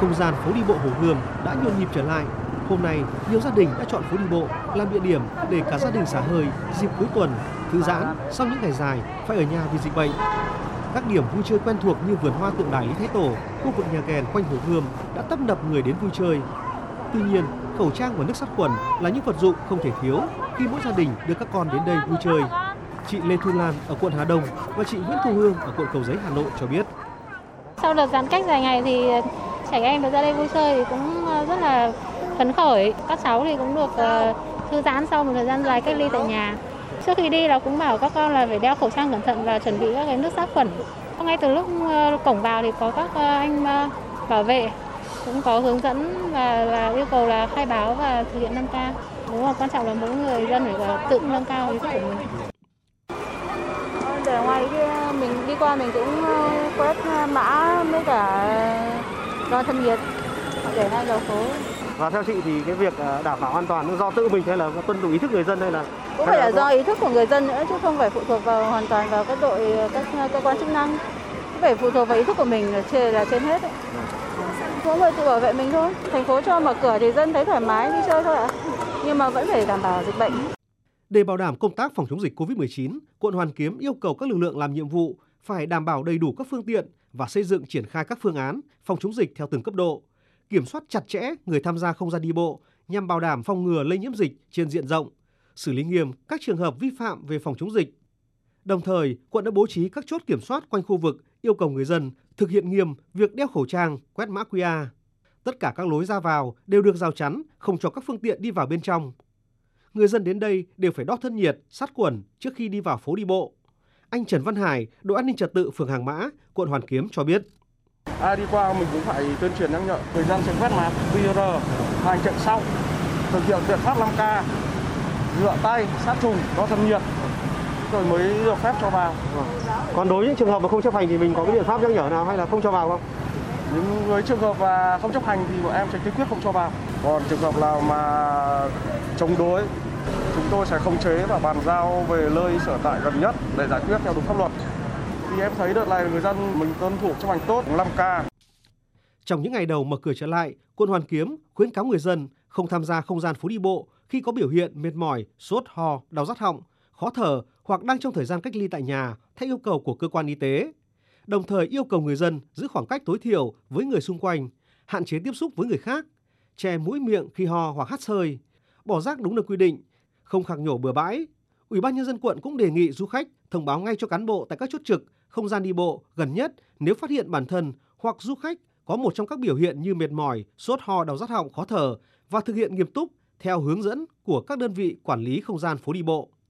Không gian phố đi bộ Hồ Gươm đã nhộn nhịp trở lại. Hôm nay, nhiều gia đình đã chọn phố đi bộ làm địa điểm để cả gia đình xả hơi dịp cuối tuần, thư giãn sau những ngày dài phải ở nhà vì dịch bệnh. Các điểm vui chơi quen thuộc như vườn hoa tượng đài Lý Thái Tổ, khu vực nhà ghèn quanh Hồ Gươm đã tấp nập người đến vui chơi. Tuy nhiên, khẩu trang và nước sát khuẩn là những vật dụng không thể thiếu khi mỗi gia đình đưa các con đến đây vui chơi. Chị Lê Thu Lan ở quận Hà Đông và chị Nguyễn Thu Hương ở quận Cầu Giấy Hà Nội cho biết. Sau đợt giãn cách dài ngày thì trẻ em được ra đây vui chơi thì cũng ờ, rất là phấn khởi. Các cháu thì cũng được ờ, thư giãn sau một thời gian dài cách ly tại nhà. Trước khi đi là cũng bảo các con là phải đeo khẩu trang cẩn thận và chuẩn bị các cái nước sát khuẩn. Ngay từ lúc ờ, cổng vào thì có các anh bảo vệ cũng có hướng dẫn và, và yêu cầu là khai báo và thực hiện 5K. Đúng là quan trọng là mỗi người dân phải tự nâng cao ý thức của mình. Để ngoài kia mình đi qua mình cũng quét mã với cả đo thân nhiệt để ngay đầu phố. Và theo chị thì cái việc đảm bảo an toàn do tự mình hay là tuân thủ ý thức người dân hay là cũng phải là do ý thức của người dân nữa chứ không phải phụ thuộc vào hoàn toàn vào các đội các cơ quan chức năng. Cũng phải phụ thuộc vào ý thức của mình là trên là trên hết. Ấy. Mỗi người tự bảo vệ mình thôi. Thành phố cho mở cửa thì dân thấy thoải mái đi chơi thôi ạ. Nhưng mà vẫn phải đảm bảo dịch bệnh. Để bảo đảm công tác phòng chống dịch COVID-19, quận Hoàn Kiếm yêu cầu các lực lượng làm nhiệm vụ phải đảm bảo đầy đủ các phương tiện và xây dựng triển khai các phương án phòng chống dịch theo từng cấp độ, kiểm soát chặt chẽ người tham gia không gian đi bộ nhằm bảo đảm phòng ngừa lây nhiễm dịch trên diện rộng, xử lý nghiêm các trường hợp vi phạm về phòng chống dịch. Đồng thời, quận đã bố trí các chốt kiểm soát quanh khu vực yêu cầu người dân thực hiện nghiêm việc đeo khẩu trang, quét mã QR. Tất cả các lối ra vào đều được rào chắn, không cho các phương tiện đi vào bên trong. Người dân đến đây đều phải đo thân nhiệt, sát khuẩn trước khi đi vào phố đi bộ. Anh Trần Văn Hải, đội an ninh trật tự phường Hàng Mã, quận Hoàn Kiếm cho biết. Ai đi qua mình cũng phải tuyên truyền nhắc nhở. Người dân sẽ quét mã QR, hành trận sau, thực hiện biện pháp 5K, rửa tay, sát trùng, đo thân nhiệt, rồi mới được phép cho vào. Còn đối với những trường hợp mà không chấp hành thì mình có cái biện pháp nhắc nhở nào hay là không cho vào không? Những với trường hợp mà không chấp hành thì bọn em sẽ kiên quyết không cho vào. Còn trường hợp nào mà chống đối chúng tôi sẽ khống chế và bàn giao về nơi sở tại gần nhất để giải quyết theo đúng pháp luật. Thì em thấy đợt này người dân mình tuân thủ chấp hành tốt 5K. Trong những ngày đầu mở cửa trở lại, quận Hoàn Kiếm khuyến cáo người dân không tham gia không gian phố đi bộ khi có biểu hiện mệt mỏi, sốt, ho, đau rát họng, khó thở hoặc đang trong thời gian cách ly tại nhà theo yêu cầu của cơ quan y tế. Đồng thời yêu cầu người dân giữ khoảng cách tối thiểu với người xung quanh, hạn chế tiếp xúc với người khác, che mũi miệng khi ho hoặc hắt hơi, bỏ rác đúng nơi quy định, không khạc nhổ bừa bãi. Ủy ban nhân dân quận cũng đề nghị du khách thông báo ngay cho cán bộ tại các chốt trực, không gian đi bộ gần nhất nếu phát hiện bản thân hoặc du khách có một trong các biểu hiện như mệt mỏi, sốt ho, đau rát họng, khó thở và thực hiện nghiêm túc theo hướng dẫn của các đơn vị quản lý không gian phố đi bộ.